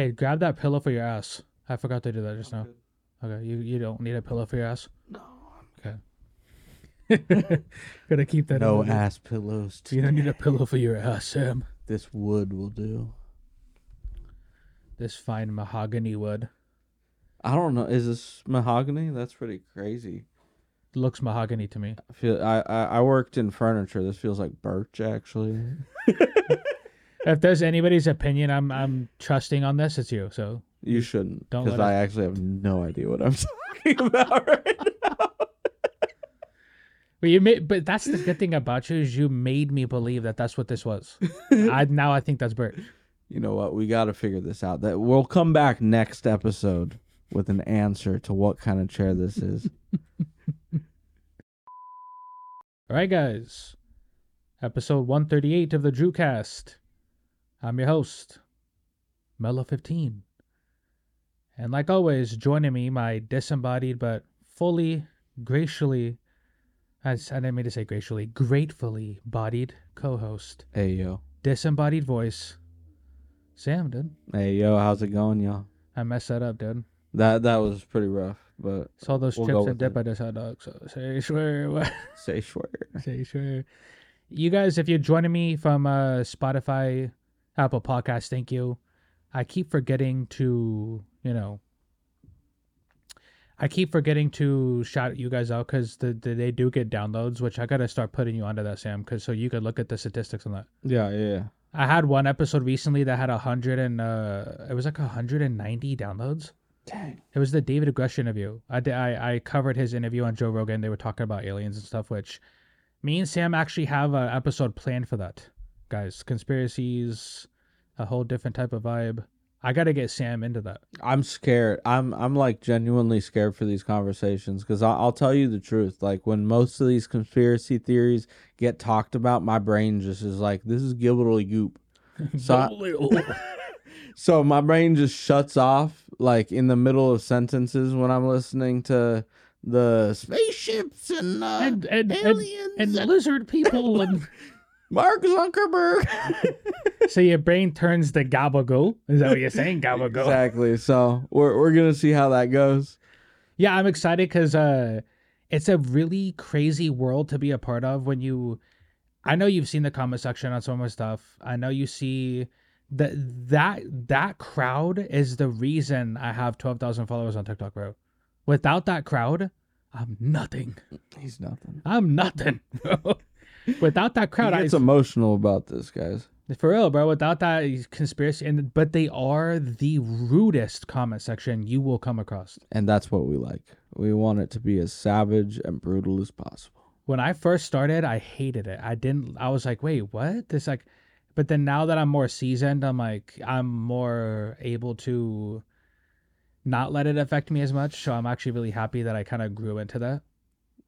Hey, grab that pillow for your ass. I forgot to do that just now. Okay, you you don't need a pillow for your ass. No. Okay. Gotta keep that. No in the- ass pillows. You don't need a pillow for your ass, Sam. This wood will do. This fine mahogany wood I don't know. Is this mahogany? That's pretty crazy. looks mahogany to me. I feel I, I I worked in furniture. This feels like birch actually. If there's anybody's opinion, I'm I'm trusting on this. It's you. So You shouldn't, Don't because let I actually have no idea what I'm talking about right now. But you made, but that's the good thing about you is you made me believe that that's what this was. I now I think that's Bert. You know what? We got to figure this out. That we'll come back next episode with an answer to what kind of chair this is. All right, guys. Episode 138 of the Drewcast. I'm your host, Mellow15. And like always, joining me, my disembodied but fully, graciously, I, s- I didn't mean to say graciously, gratefully bodied co host, hey yo, disembodied voice, Sam, dude. hey yo, how's it going, y'all? I messed that up, dude. That that was pretty rough, but Saw those We'll go chips and with dip it. I just had dog. So say swear. what? say swear. say sure. You guys, if you're joining me from uh, Spotify, Apple Podcast, thank you. I keep forgetting to, you know, I keep forgetting to shout you guys out because the, the, they do get downloads, which I gotta start putting you onto that, Sam, because so you could look at the statistics on that. Yeah, yeah, yeah. I had one episode recently that had a hundred and uh, it was like a hundred and ninety downloads. Dang. It was the David Aggression interview. I, did, I I covered his interview on Joe Rogan. They were talking about aliens and stuff, which me and Sam actually have an episode planned for that. Guys, conspiracies, a whole different type of vibe. I got to get Sam into that. I'm scared. I'm I'm like genuinely scared for these conversations because I'll, I'll tell you the truth. Like when most of these conspiracy theories get talked about, my brain just is like, "This is Gilbert Goop." So I- so my brain just shuts off like in the middle of sentences when I'm listening to the spaceships and, uh, and, and, and, aliens and and, lizard people. and Mark Zuckerberg. so your brain turns to gabagool. Is that what you're saying? Gabagool. exactly. So we're we're gonna see how that goes. Yeah, I'm excited because uh, it's a really crazy world to be a part of. When you, I know you've seen the comment section on some of my stuff. I know you see that that that crowd is the reason I have twelve thousand followers on TikTok, bro. Without that crowd, I'm nothing. He's nothing. I'm nothing, bro. Without that crowd, He I gets emotional about this, guys. for real, bro. Without that conspiracy, and but they are the rudest comment section you will come across. And that's what we like. We want it to be as savage and brutal as possible. when I first started, I hated it. I didn't. I was like, wait, what? This like, but then now that I'm more seasoned, I'm like, I'm more able to not let it affect me as much. So I'm actually really happy that I kind of grew into that.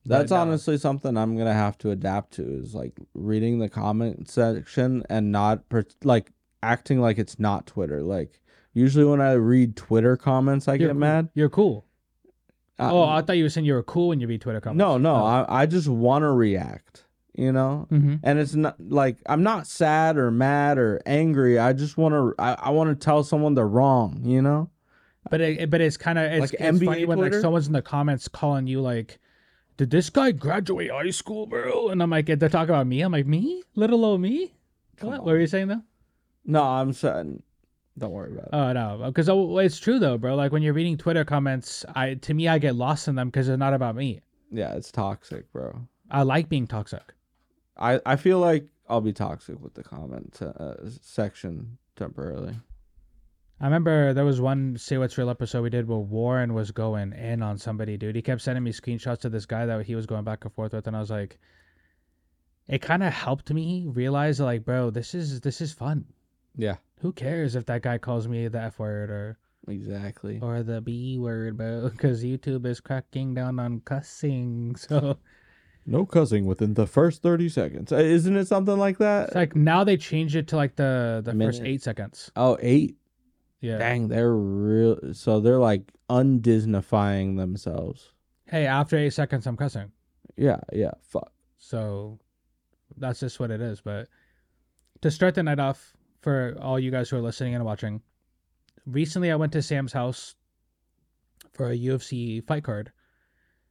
That's honestly something I'm gonna have to adapt to. Is like reading the comment section and not per- like acting like it's not Twitter. Like usually when I read Twitter comments, I You're get cool. mad. You're cool. Uh, oh, I thought you were saying you were cool when you read Twitter comments. no, no, Oh. I I just want to react. You know, Mhm. and it's not like I'm not sad or mad or angry. I just want to. I, I want to tell someone they're wrong. You know. But it, but it's kind of it's, Like it's funny when like someone's in the comments calling you like, "Did this guy graduate high school, bro?" And I'm like, they're talking about me. I'm like, me, little old me. Come What? on. What were you saying though? No, I'm saying. Don't worry about it. Oh no, because it's true though, bro. Like when you're reading Twitter comments, I to me I get lost in them because they're not about me. yeah, it's toxic, bro. I like being toxic. I I feel like I'll be toxic with the comment uh, section temporarily. I remember there was one Say What's Real episode we did where Warren was going in on somebody, dude. He kept sending me screenshots of this guy that he was going back and forth with, and I was like, it kind of helped me realize, like, bro, this is this is fun. Yeah, Who cares if that guy calls me the F word or exactly. or the B word, bro? Because YouTube is cracking down on cussing. So No cussing within the first thirty seconds. Uh, Isn't it something like that? it's like now they changed it to like the the first eight seconds. oh, eight. Yeah. Dang, they're real. So they're like undisneyfying themselves. Hey, after eight seconds, I'm cussing. Yeah, yeah. Fuck. So that's just what it is. But to start the night off, for all you guys who are listening and watching, recently I went to Sam's house for a UFC fight card.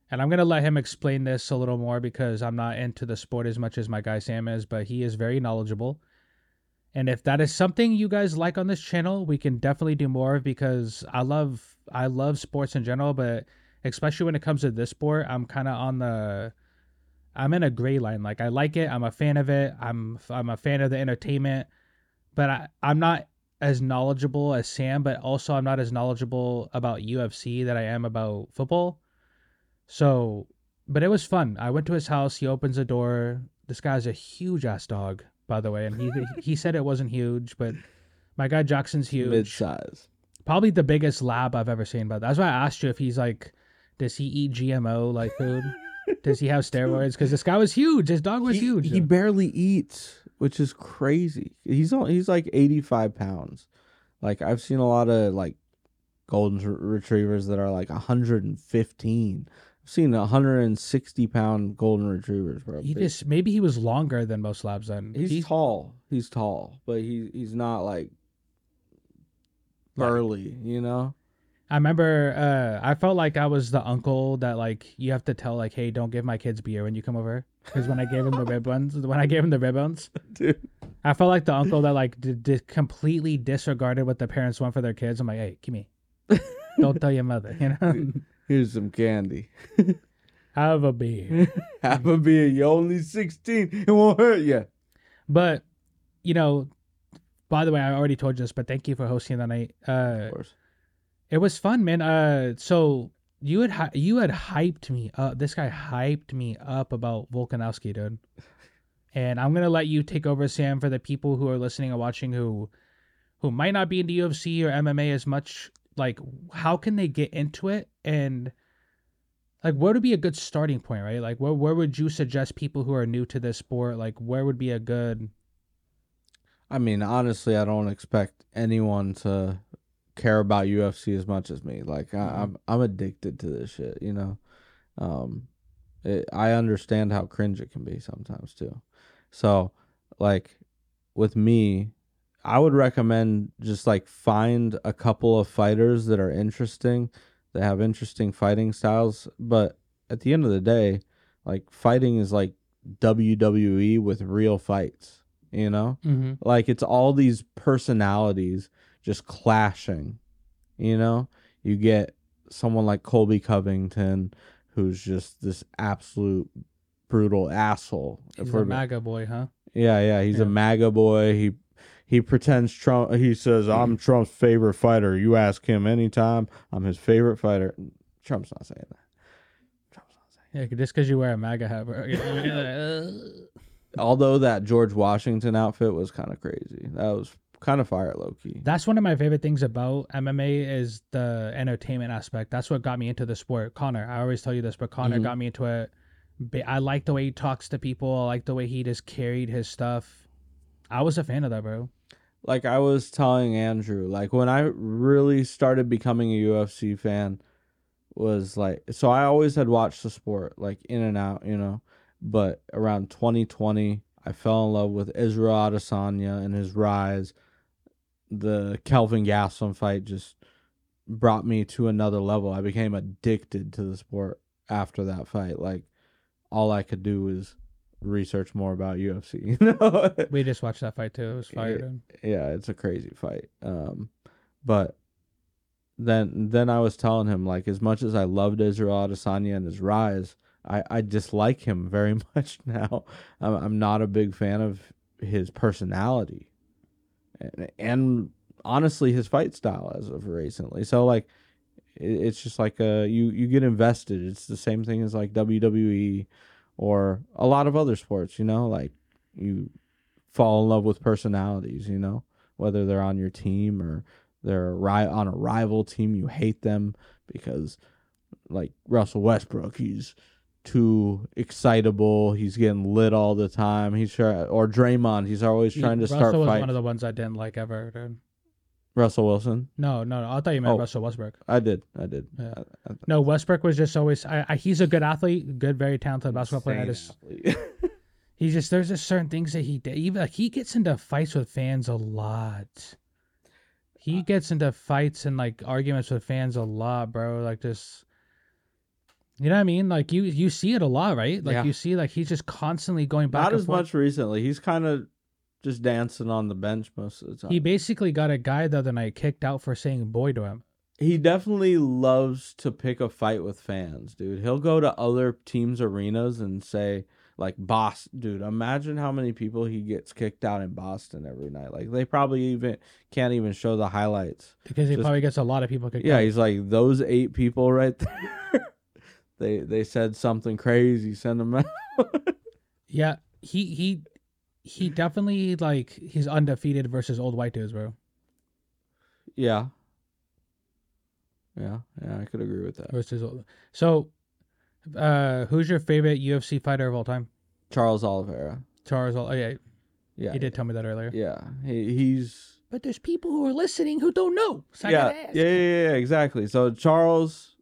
And I'm going to let him explain this a little more because I'm not into the sport as much as my guy Sam is, but he is very knowledgeable. And if that is something you guys like on this channel, we can definitely do more because I love I love sports in general, but especially when it comes to this sport, I'm kind of on the I'm in a gray line. Like I like it, I'm a fan of it. I'm I'm a fan of the entertainment, but I I'm not as knowledgeable as Sam, but also I'm not as knowledgeable about UFC that I am about football. So, but it was fun. I went to his house. He opens the door. This guy's a huge ass dog, by the way, and he he said it wasn't huge, but my guy Jackson's huge, Mid size. probably the biggest lab I've ever seen. But that's why I asked you if he's like, does he eat GMO like food? does he have steroids? Because this guy was huge. His dog was he, huge. He barely eats, which is crazy. He's on, he's like 85 pounds. Like I've seen a lot of like golden retrievers that are like 115. I've seen 160 pound golden retrievers, bro. he just maybe he was longer than most labs. Then he's He- tall. He's tall, but he he's not like burly, you know. I remember uh, I felt like I was the uncle that like you have to tell like, hey, don't give my kids beer when you come over. Because when I gave him the rib ones, when I gave him the rib ones, Dude. I felt like the uncle that like d- d- completely disregarded what the parents want for their kids. I'm like, hey, give me. Don't tell your mother. You know, Here's some candy. have a beer. Have a beer. You're only 16. It won't hurt you. But you know, by the way, I already told you this, but thank you for hosting the night. Uh, Of course. It was fun, man. Uh, so you had hy- you had hyped me up. This guy hyped me up about Volkanovski, dude. And I'm gonna let you take over, Sam, for the people who are listening and watching who who might not be into UFC or MMA as much. Like, how can they get into it? And like, where would be a good starting point, right? Like, where where would you suggest people who are new to this sport? Like, where would be a good I mean, honestly, I don't expect anyone to care about UFC as much as me. Like, I, Mhm. I'm I'm addicted to this shit. You know, um, it, I understand how cringe it can be sometimes too. So, like, with me, I would recommend just like find a couple of fighters that are interesting, that have interesting fighting styles. But at the end of the day, like fighting is like WWE with real fights. You know, mm-hmm. like it's all these personalities just clashing. You know, you get someone like Colby Covington, who's just this absolute brutal asshole. He's a MAGA boy, huh? yeah, yeah, he's Yeah. a MAGA boy. He he pretends Trump. He says, "I'm Trump's favorite fighter." You ask him anytime, I'm his favorite fighter. Trump's not saying that. Trump's not saying. That. Yeah, just because you wear a MAGA hat. bro. Although that George Washington outfit was kind of crazy. That was kind of fire low key. That's one of my favorite things about MMA is the entertainment aspect. That's what got me into the sport. Conor, I always tell you this, but Conor Mhm. got me into it. I like the way he talks to people. I like the way he just carried his stuff. I was a fan of that, bro. like I was telling Andrew, like when I really started becoming a UFC fan was like so I always had watched the sport like in and out, you know. But around 2020, I fell in love with Israel Adesanya and his rise. The Kelvin Gastelum fight just brought me to another level. I became addicted to the sport after that fight. Like all I could do was research more about UFC, you know. We just watched that fight too. It was fire. Yeah. yeah, it's a crazy fight. Um, but then then I was telling him like as much as I loved Israel Adesanya and his rise, I I dislike him very much now. I'm I'm not a big fan of his personality, and, and honestly his fight style as of recently. So like. It's just like uh you you get invested. It's the same thing as like WWE or a lot of other sports, you know, like you fall in love with personalities, you know, whether they're on your team or they're ri- on a rival team, you hate them because, like Russell Westbrook, he's too excitable. He's getting lit all the time. He's try- or Draymond, he's always trying to Russell start was fights. one of the ones I didn't like ever, dude. Russell Wilson, No, no, no. I thought you meant Oh. Russell Westbrook. I did, I did. Yeah. I- I- No, Westbrook was just always. I, I, he's a good athlete, good, very talented basketball player. I insane just, athlete. he just there's just certain things that he did. Even like he gets into fights with fans a lot. He uh, gets into fights and like arguments with fans a lot, bro. Like just you know what I mean? Like you you see it a lot, right? Like Yeah. you see like he's just constantly going back Not and as forth. much recently. He's kind of just dancing on the bench most of the time. He basically got a guy the other night kicked out for saying boy to him. he definitely loves to pick a fight with fans, dude. He'll go to other teams' arenas and say, like, boss, dude, imagine how many people he gets kicked out in Boston every night. Like, they probably even can't even show the highlights. Because he Just- probably gets a lot of people kicked Yeah, out. Yeah, he's like, those eight people right there, they they said something crazy, send them out. Yeah, he he he definitely like he's undefeated versus old white dudes, bro. yeah. Yeah, yeah, I could agree with that. Versus old. So, uh, who's your favorite UFC fighter of all time? Charles Oliveira. Charles. Oh, yeah, Yeah. he did tell me that earlier. Yeah. He, he's But there's people who are listening who don't know. So yeah, yeah, ask. yeah, yeah, yeah, exactly. So Charles,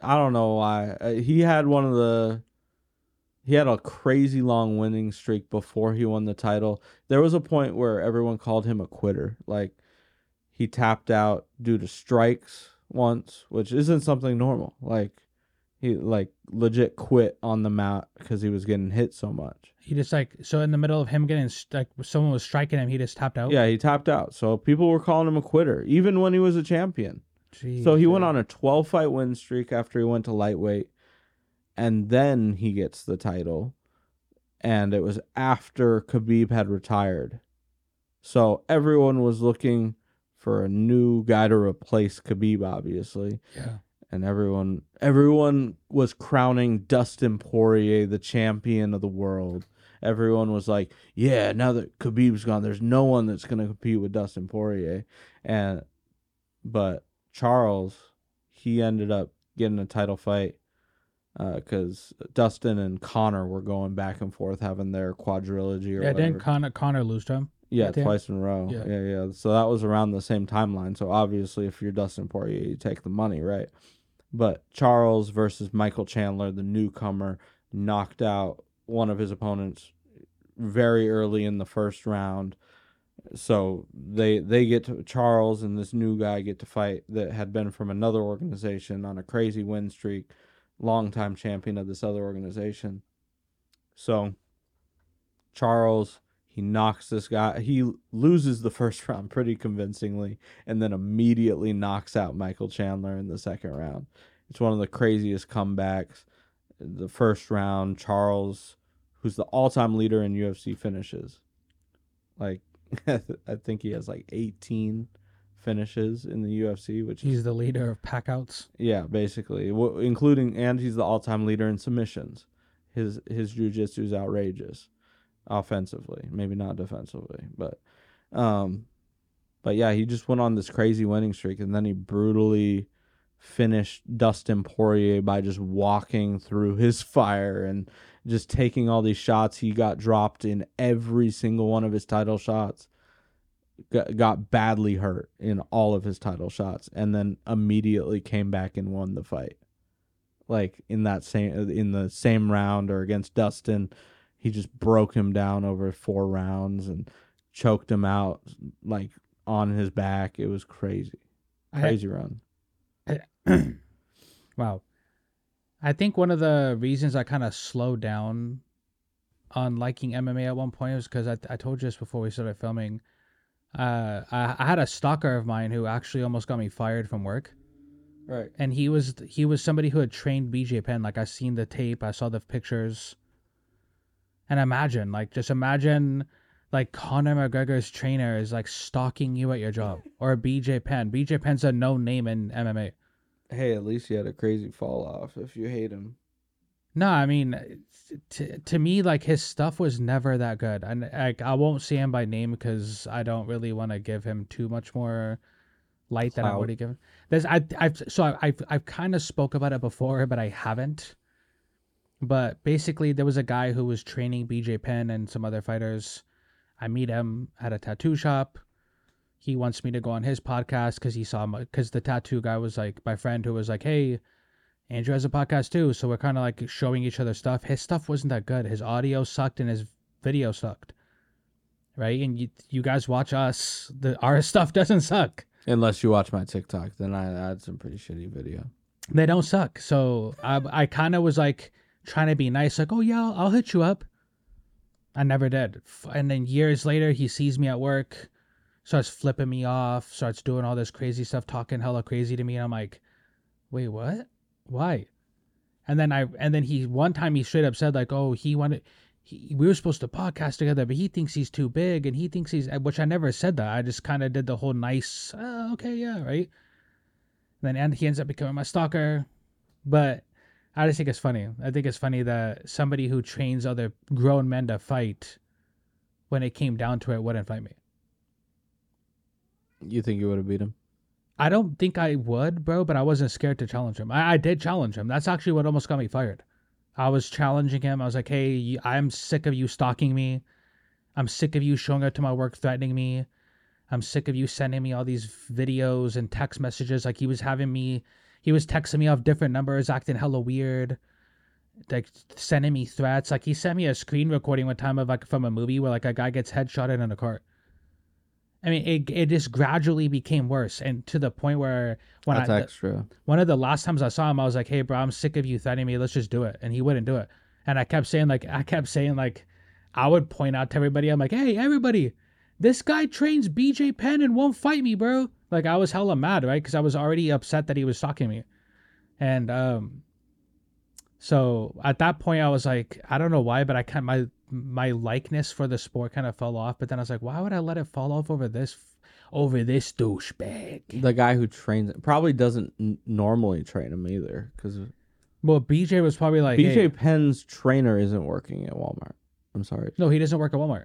I don't know why uh, he had one of the. He had a crazy long winning streak before he won the title. There was a point where everyone called him a quitter. Like he tapped out due to strikes once, which isn't something normal. Like he like legit quit on the mat because he was getting hit so much. He just like so in the middle of him getting like someone was striking him, he just tapped out. Yeah, he tapped out. So people were calling him a quitter, even when he was a champion. So he went on a 12 fight win streak after he went to lightweight, and then he gets the title. And it was after Khabib had retired. So everyone was looking for a new guy to replace Khabib, obviously. Yeah. And everyone everyone was crowning Dustin Poirier the champion of the world. Everyone was like, "Yeah, now that Khabib's gone, there's no one that's going to compete with Dustin Poirier." And but Charles, he ended up getting a title fight Uh, because Dustin and Conor were going back and forth having their quadrilogy or Yeah, whatever. didn't Conor Conor lose to him? Yeah, twice in a row. Yeah. Yeah. yeah, So that was around the same timeline. So obviously, if you're Dustin Poirier, you take the money, right? But Charles versus Michael Chandler, the newcomer, knocked out one of his opponents very early in the first round. So they they get to Charles and this new guy get to fight that had been from another organization on a crazy win streak, longtime champion of this other organization. So Charles he knocks this guy. He loses the first round pretty convincingly, and then immediately knocks out Michael Chandler in the second round. It's one of the craziest comebacks. The first round, Charles, who's the all-time leader in UFC finishes, like I think he has like 18 finishes in the UFC, which is He's the leader of packouts. yeah, basically, w- including and he's the all-time leader in submissions. His his jujitsu is outrageous, offensively, maybe not defensively, but, um, but yeah, he just went on this crazy winning streak, and then he brutally finished Dustin Poirier by just walking through his fire and just taking all these shots. He got dropped in every single one of his title shots. Got, got badly hurt in all of his title shots and then immediately came back and won the fight like in that same in the same round or against Dustin he just broke him down over four rounds and choked him out like on his back it was crazy I- crazy run wow. I think one of the reasons I kind of slowed down on liking MMA at one point was because I, I told you this before we started filming. Uh, I, I had a stalker of mine who actually almost got me fired from work, right and he was he was somebody who had trained BJ Penn. Like I seen the tape, I saw the pictures, and imagine like just imagine like Conor McGregor's trainer is like stalking you at your job, or BJ Penn. BJ Penn's a no name in MMA. hey at least he had a crazy fall off if you hate him No, I mean, to to me, like his stuff was never that good, and like I won't say him by name because I don't really want to give him too much more light than I've already given. There's I I've so I- I've I've kind of spoke about it before, but I haven't. But basically, there was a guy who was training BJ Penn and some other fighters. I meet him at a tattoo shop. He wants me to go on his podcast because he saw my because the tattoo guy was like my friend who was like, "Hey, Andrew has a podcast too, so we're kind of like showing each other stuff. His stuff wasn't that good. His audio sucked and his video sucked. Right? And you you guys watch us. The our stuff doesn't suck. Unless you watch my TikTok, then I had some pretty shitty video. They don't suck. So I I kind of was like trying to be nice, like, oh yeah, I'll, I'll hit you up. I never did. And then years later, he sees me at work, starts flipping me off, starts doing all this crazy stuff, talking hella crazy to me. And I'm like, wait, what? Why? And then I and then he one time he straight up said like, oh, he wanted. He, we were supposed to podcast together, but he thinks he's too big, and he thinks he's. Which I never said that. I just kind of did the whole nice, oh, okay, yeah, right. then and he ends up becoming my stalker, but I just think it's funny. I think it's funny that somebody who trains other grown men to fight, when it came down to it, wouldn't fight me. You think you would have beat him? I don't think I would, bro, but I wasn't scared to challenge him. I, I did challenge him. That's actually what almost got me fired. I was challenging him. I was like, hey, I'm sick of you stalking me. I'm sick of you showing up to my work threatening me. I'm sick of you sending me all these videos and text messages. Like he was having me, he was texting me off different numbers, acting hella weird, like sending me threats. Like he sent me a screen recording one time of like from a movie where like a guy gets headshotted in a car. I mean, it it just gradually became worse, and to the point where when That's I extra. one of the last times I saw him, I was like, "Hey, bro, I'm sick of you threatening me. Let's just do it." And he wouldn't do it. And I kept saying, like, I kept saying, like, I would point out to everybody, I'm like, "Hey, everybody, this guy trains BJ Penn and won't fight me, bro." Like, I was hella mad, right? Because I was already upset that he was stalking me, and um, so at that point, I was like, I don't know why, but I kind my my likeness for the sport kind of fell off. But then I was like, why would I let it fall off over this, over this douchebag? The guy who trains probably doesn't n- normally train him either, because Well, BJ was probably like, BJ hey, Penn's trainer isn't working at Walmart. I'm sorry. No, he doesn't work at Walmart.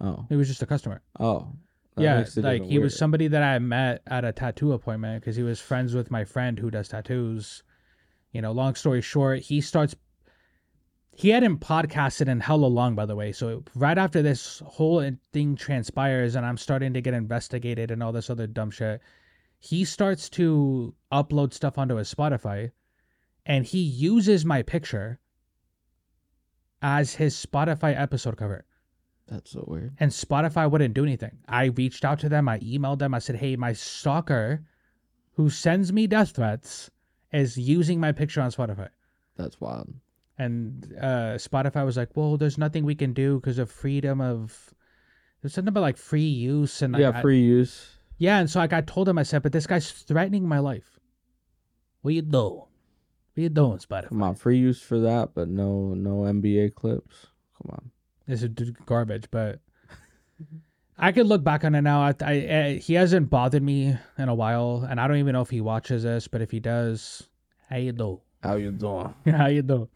Oh, He was just a customer. oh. Yeah, like he was somebody that I met at a tattoo appointment because he was friends with my friend who does tattoos. You know, long story short, he starts. He hadn't podcasted in hella long, by the way. So right after this whole thing transpires, and I'm starting to get investigated and all this other dumb shit, he starts to upload stuff onto his Spotify, and he uses my picture as his Spotify episode cover. That's so weird. and Spotify wouldn't do anything. I reached out to them. I emailed them. I said, "Hey, my stalker, who sends me death threats, is using my picture on Spotify." That's wild. And uh, Spotify was like, "Well, there's nothing we can do because of freedom of." There's something about like free use and yeah, I- free use. yeah, and so like I told him, I said, "But this guy's threatening my life. What you do? What you doing, Spotify? Come on, free use for that, but no, no NBA clips. Come on. This is garbage, but I could look back on it now. I, I, I he hasn't bothered me in a while, and I don't even know if he watches this. But if he does, how you do? How you doing? how you do?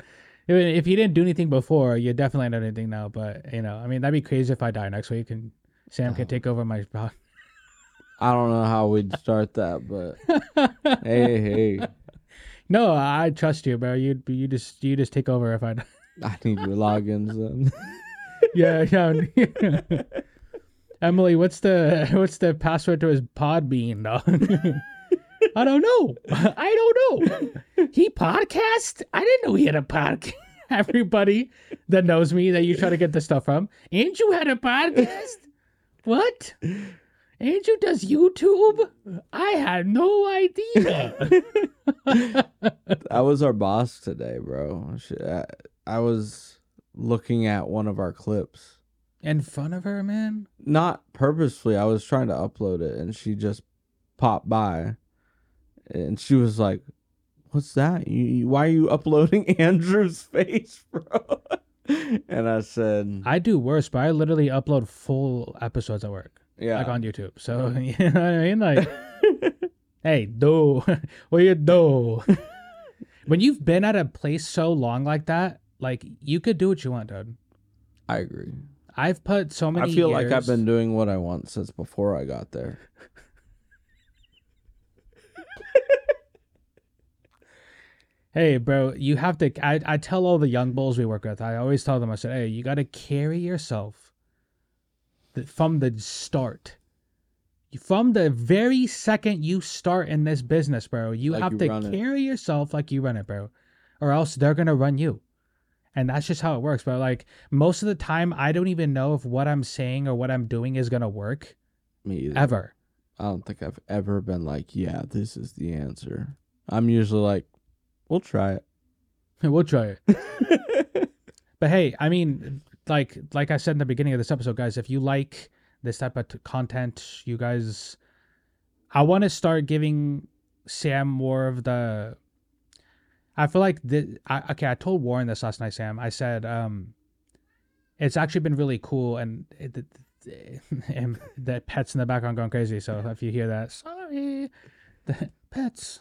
If, he didn't do anything before, you definitely not anything now. But you know, I mean, that'd be crazy if I die next week and Sam can take over my spot. I don't know how we'd start that, but hey, hey, No, I trust you, bro. You you just you just take over if I. die. I need your logins then. yeah, yeah. Emily, what's the what's the password to his Podbean, dog? I don't know. I don't know. He podcast? I didn't know he had a podcast. Everybody that knows me that you try to get this stuff from. Andrew had a podcast? What? Andrew does YouTube? I had no idea. I was our boss today, bro. I was looking at one of our clips. In front of her, man? Not purposefully. I was trying to upload it, and she just popped by, and she was like, "What's that? You, you- why are you uploading Andrew's face, bro?" and I said, I do worse, but I literally upload full episodes at work. "Yeah." like on YouTube. So you know what I mean? Like, hey, do what you do. when you've been at a place so long like that, like you could do what you want, dude. I agree. I've put so many. I feel like I've been doing what I want since before I got there. Hey, bro, you have to. I, I tell all the young bulls we work with. I always tell them. I said, hey, you got to carry yourself from the start. From the very second you start in this business, bro, you Like have you to run it. carry yourself like you run it, bro, or else they're gonna run you. And that's just how it works. But like most of the time, I don't even know if what I'm saying or what I'm doing is gonna work Me either. ever. I don't think I've ever been like, yeah, this is the answer. I'm usually like, we'll try it. we'll try it. But hey, I mean, like like I said in the beginning of this episode, guys, if you like this type of t- content, you guys, I want to start giving Sam more of the. I feel like the I, okay. I told Warren this last night, Sam. I said, um, it's actually been really cool, and it, it, and the pets in the background going crazy. So if you hear that, sorry, the pets.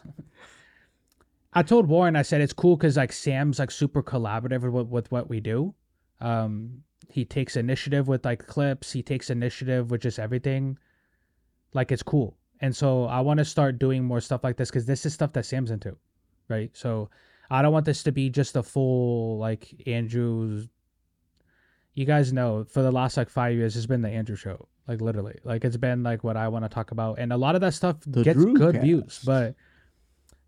I told Warren, I said it's cool because like Sam's like super collaborative with, with what we do. Um, he takes initiative with like clips. He takes initiative with just everything. Like it's cool, and so I want to start doing more stuff like this because this is stuff that Sam's into, right? So I don't want this to be just a full like Andrew's. You guys know for the last like five years, it's been the Andrew show, like literally, like it's been like what I want to talk about, and a lot of that stuff The gets good Drewcast. views, but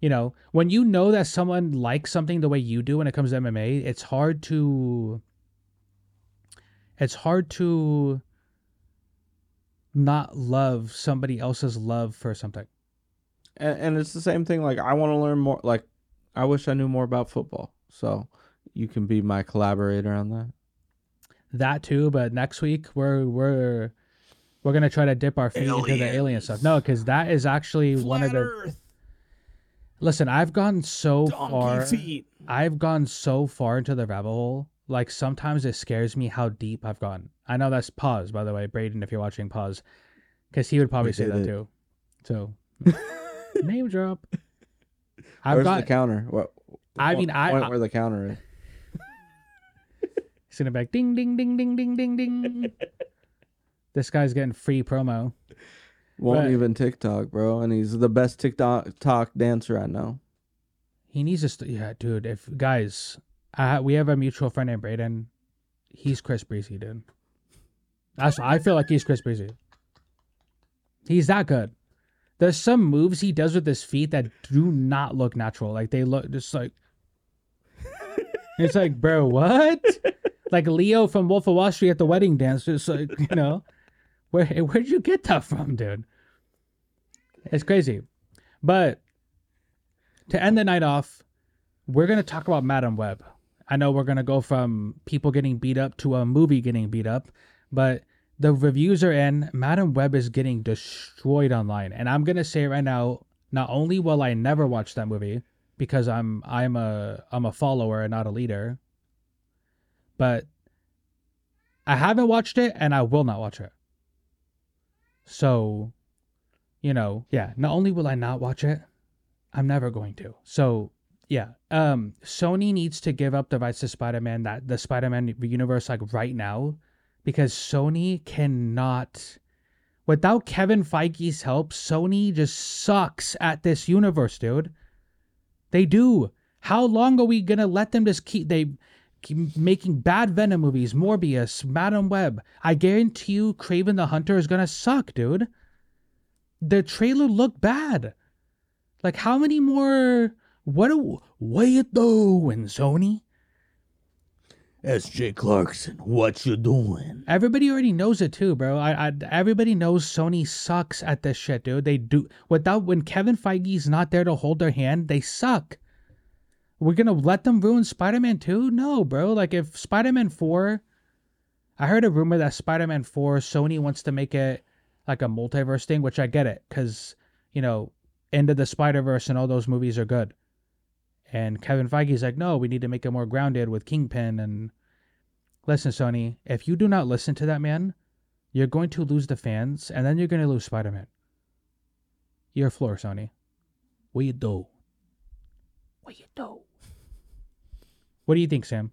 you know, when you know that someone likes something the way you do when it comes to MMA, it's hard to it's hard to not love somebody else's love for something. And, and it's the same thing. Like, I want to learn more. Like, I wish I knew more about football. So you can be my collaborator on that. That too, but next week we're we're we're gonna try to dip our feet into the alien stuff. No, because that is actually one of the. Listen, I've gone so far. I've gone so far into the rabbit hole. Like sometimes it scares me how deep I've gone. I know that's pause, by the way, Braden. If you're watching, pause, because he would probably We say that it. too. So, name drop. I've Where's got. the counter? What? I mean, I- point I- where the counter is. Send it back. ding ding ding ding ding ding ding. this guy's getting free promo. Won't Right. even TikTok, bro. And he's the best TikTok talk dancer I know. He needs to. St- yeah, dude. If guys, uh, we have a mutual friend named Braden. He's Chris Breezy, dude. That's. I feel like he's Chris Breezy. He's that good. There's some moves he does with his feet that do not look natural. Like they look just like. it's like, bro, what? like Leo from Wolf of Wall Street at the wedding dance. Just like you know, where where'd you get that from, dude? It's crazy, but to end the night off, we're gonna talk about Madame Web. I know we're gonna go from people getting beat up to a movie getting beat up, but the reviews are in. Madame Web is getting destroyed online, and I'm gonna say right now, not only will I never watch that movie because I'm I'm a I'm a follower and not a leader, but I haven't watched it and I will not watch it. So, you know, yeah, not only will I not watch it, I'm never going to. So yeah, um, Sony needs to give up the rights to Spider-Man that the Spider-Man universe like right now, because Sony cannot. Without Kevin Feige's help, Sony just sucks at this universe, dude. They do. How long are we gonna let them just keep they keep making bad Venom movies, Morbius, Madame Web? I guarantee you, Kraven the Hunter is gonna suck, dude. The trailer looked bad. Like how many more? What do what you doing, Sony? S.J. Clarkson, what you doing? Everybody already knows it too, bro. I, I everybody knows Sony sucks at this shit, dude. They do without when Kevin Feige's not there to hold their hand, they suck. We're gonna let them ruin Spider-Man 2? No, bro. Like if Spider-Man 4 I heard a rumor that Spider-Man 4 Sony wants to make it like a multiverse thing, which I get it, because you know, Into the Spider-Verse and all those movies are good. And Kevin Feige's like, no, we need to make it more grounded with Kingpin and listen, Sony, if you do not listen to that man, you're going to lose the fans, and then you're going to lose Spider Man. Your floor, Sony. What you do? What you do? What do you think, Sam?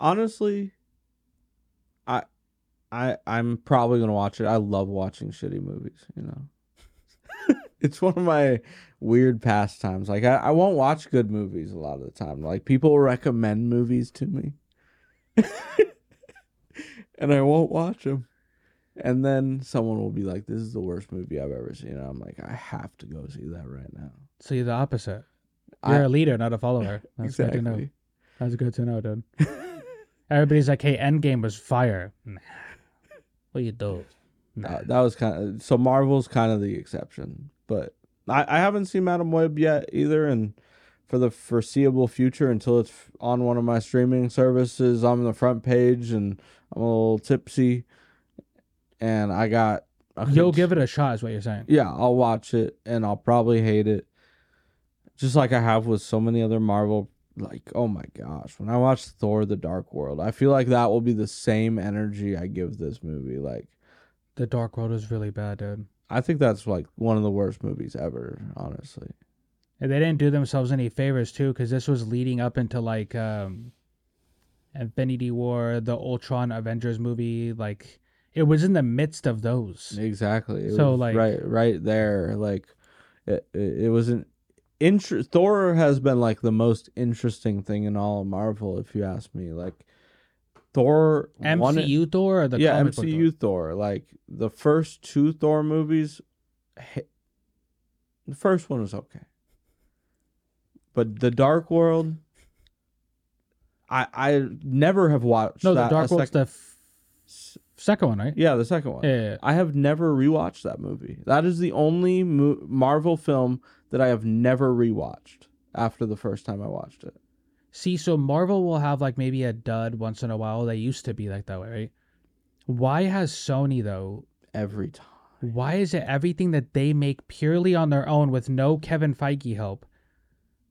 Honestly, I, I, I'm probably gonna watch it. I love watching shitty movies. You know, it's one of my weird pastimes. Like I, I won't watch good movies a lot of the time. Like people recommend movies to me, and I won't watch them. And then someone will be like, "This is the worst movie I've ever seen." And I'm like, "I have to go see that right now." So you're the opposite. You're I- a leader, not a follower. That's good to know. exactly. That's good to know, dude. Everybody's like, hey, Endgame was fire. Nah. What you do? Nah. Uh, that was kind of so Marvel's kind of the exception, but I, I haven't seen Madame Web yet either, and for the foreseeable future until it's on one of my streaming services, I'm on the front page and I'm a little tipsy, and I got. I You'll could- give it a shot, is what you're saying. Yeah, I'll watch it and I'll probably hate it, just like I have with so many other Marvel. Like, oh my gosh, when I watch Thor: The Dark World, I feel like that will be the same energy I give this movie. Like. The Dark World is really bad, dude. I think that's like one of the worst movies ever, honestly. And they didn't do themselves any favors too, because this was leading up into like um, Infinity War, the Ultron Avengers movie. Like it was in the midst of those. Exactly. It So, was like- right right there like it it, it was an inter- Thor has been like the most interesting thing in all of Marvel if you ask me. Like Thor MCU Thor or the yeah, comic book MCU Thor. Like the first two Thor movies the first one was okay. But the Dark World I I never have watched Thor? No, the Dark World's sec- the f- second one, right? yeah, the second one. Yeah, yeah, yeah. I have never rewatched that movie. That is the only mo- Marvel film that I have never rewatched after the first time I watched it. See, so Marvel will have like maybe a dud once in a while. They used to be like that way, right? Why has Sony though? Every time. Why is it everything that they make purely on their own with no Kevin Feige help?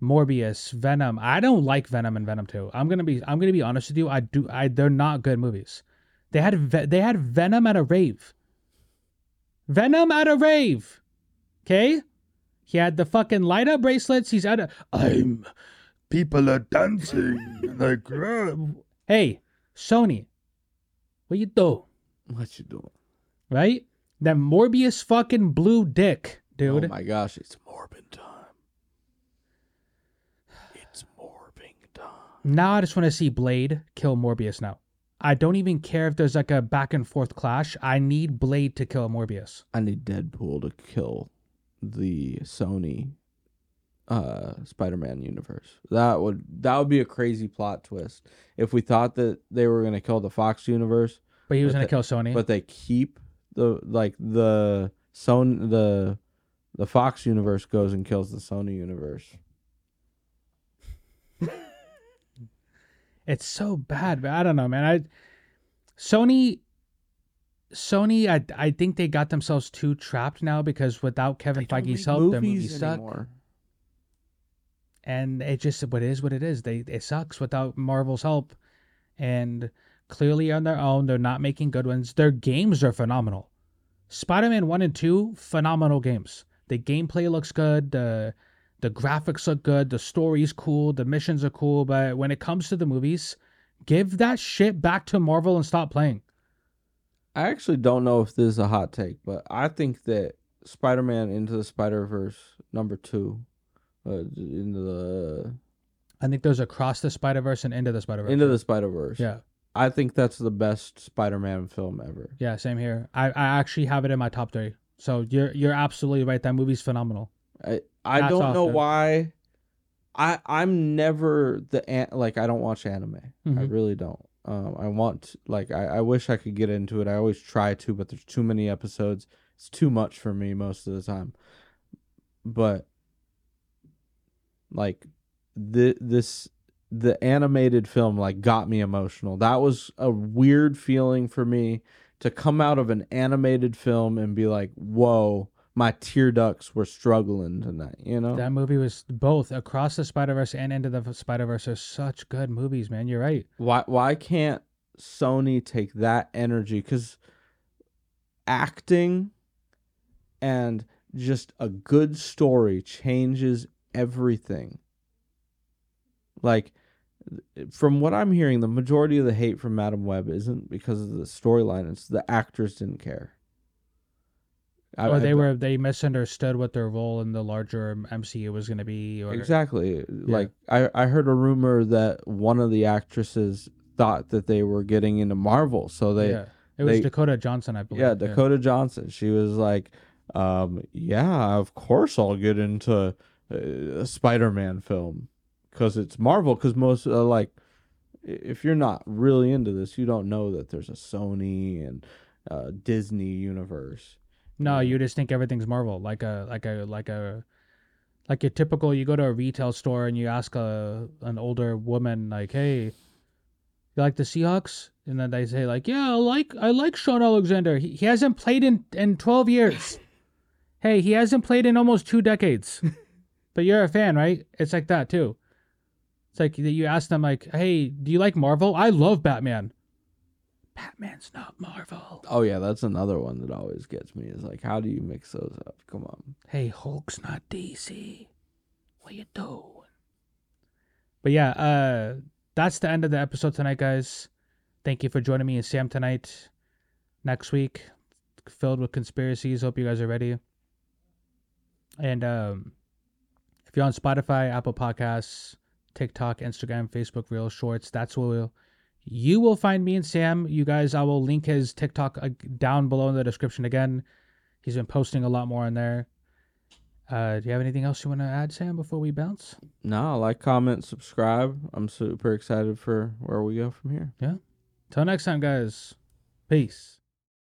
Morbius, Venom. I don't like Venom and Venom 2. I'm gonna be I'm gonna be honest with you. I do I they're not good movies. They had Ve- they had Venom at a rave. Venom at a rave. Okay? He had the fucking light up bracelets. He's at a I'm people are dancing like Hey, Sony. What you do? What you doing? Right? That Morbius fucking blue dick, dude. Oh my gosh, it's morbid time. It's morbing time. Now I just want to see Blade kill Morbius now. I don't even care if there's like a back and forth clash. I need Blade to kill Morbius. I need Deadpool to kill the Sony uh Spider-Man universe. That would that would be a crazy plot twist if we thought that they were going to kill the Fox universe But he was gonna kill Sony. but they keep the like the Sony the the Fox universe goes and kills the Sony universe. it's so bad, but I don't know, man. I Sony Sony, I I think they got themselves too trapped now because without Kevin Feige's help, their movies suck. anymore. And it just what it is what it is. They it sucks without marvel's help. And clearly on their own they're not making good ones. Their games are phenomenal. Spider-man 1 and 2 phenomenal games. The gameplay looks good. The the graphics look good. The story's cool. The missions are cool. But when it comes to the movies give that shit back to marvel and stop playing. I actually don't know if this is a hot take, but I think that Spider-Man into the Spider-Verse number 2 uh, into the i think there's across the spider-verse and into the spider-verse into the Spider-Verse. yeah I think that's the best Spider-Man film ever. yeah same here i i actually have it in my top three so you're you're absolutely right that movie's phenomenal I I Hats don't off, know dude. why. I I'm never the an- like I don't watch anime. I Mhm. really don't. Um, I want like I, I wish I could get into it. I always try to, but there's too many episodes. It's too much for me most of the time. But like the this the animated film like got me emotional. That was a weird feeling for me to come out of an animated film and be like, "Whoa, my tear ducts were struggling tonight." You know? That movie was both across the Spider Verse and into the Spider Verse are such good movies, man. You're right. why why can't Sony take that energy cuz acting and just a good story changes everything. Like from what I'm hearing the majority of the hate from Madame Web isn't because of the storyline it's the actors didn't care. I- or I- they were they misunderstood what their role in the larger MCU was going to be. Or Exactly. Like I, I heard a rumor that one of the actresses thought that they were getting into Marvel, so they yeah, it was they- Dakota Johnson, I believe. yeah, Dakota Johnson. She was like, um, yeah, of course I'll get into a Spider-Man film because it's Marvel. Because most uh, like, if you're not really into this, you don't know that there's a Sony and uh, Disney universe. No, you just think everything's Marvel, like a like a like a like a typical. You go to a retail store and you ask a an older woman like, "Hey, you like the Seahawks?" And then they say like, "Yeah, I like I like Shaun Alexander. He, he hasn't played in in twelve years. hey, he hasn't played in almost two decades, but you're a fan, right? It's like that too. It's like that you ask them like, "Hey, do you like Marvel? I love Batman." Batman's not Marvel. Oh yeah, that's another one that always gets me. Is like, how do you mix those up? Come on. Hey, Hulk's not DC. What you doing? But yeah, uh, that's the end of the episode tonight, guys. Thank you for joining me and Sam tonight. Next week, filled with conspiracies. Hope you guys are ready. And um, if you're on Spotify, Apple Podcasts, TikTok, Instagram, Facebook, Reels, Shorts, that's where we'll, you will find me and Sam. You guys, I will link his TikTok uh, down below in the description again. He's been posting a lot more on there. Uh, do you have anything else you want to add, Sam, before we bounce? No, like, comment, subscribe. I'm super excited for where we go from here. Yeah. Till next time, guys. Peace.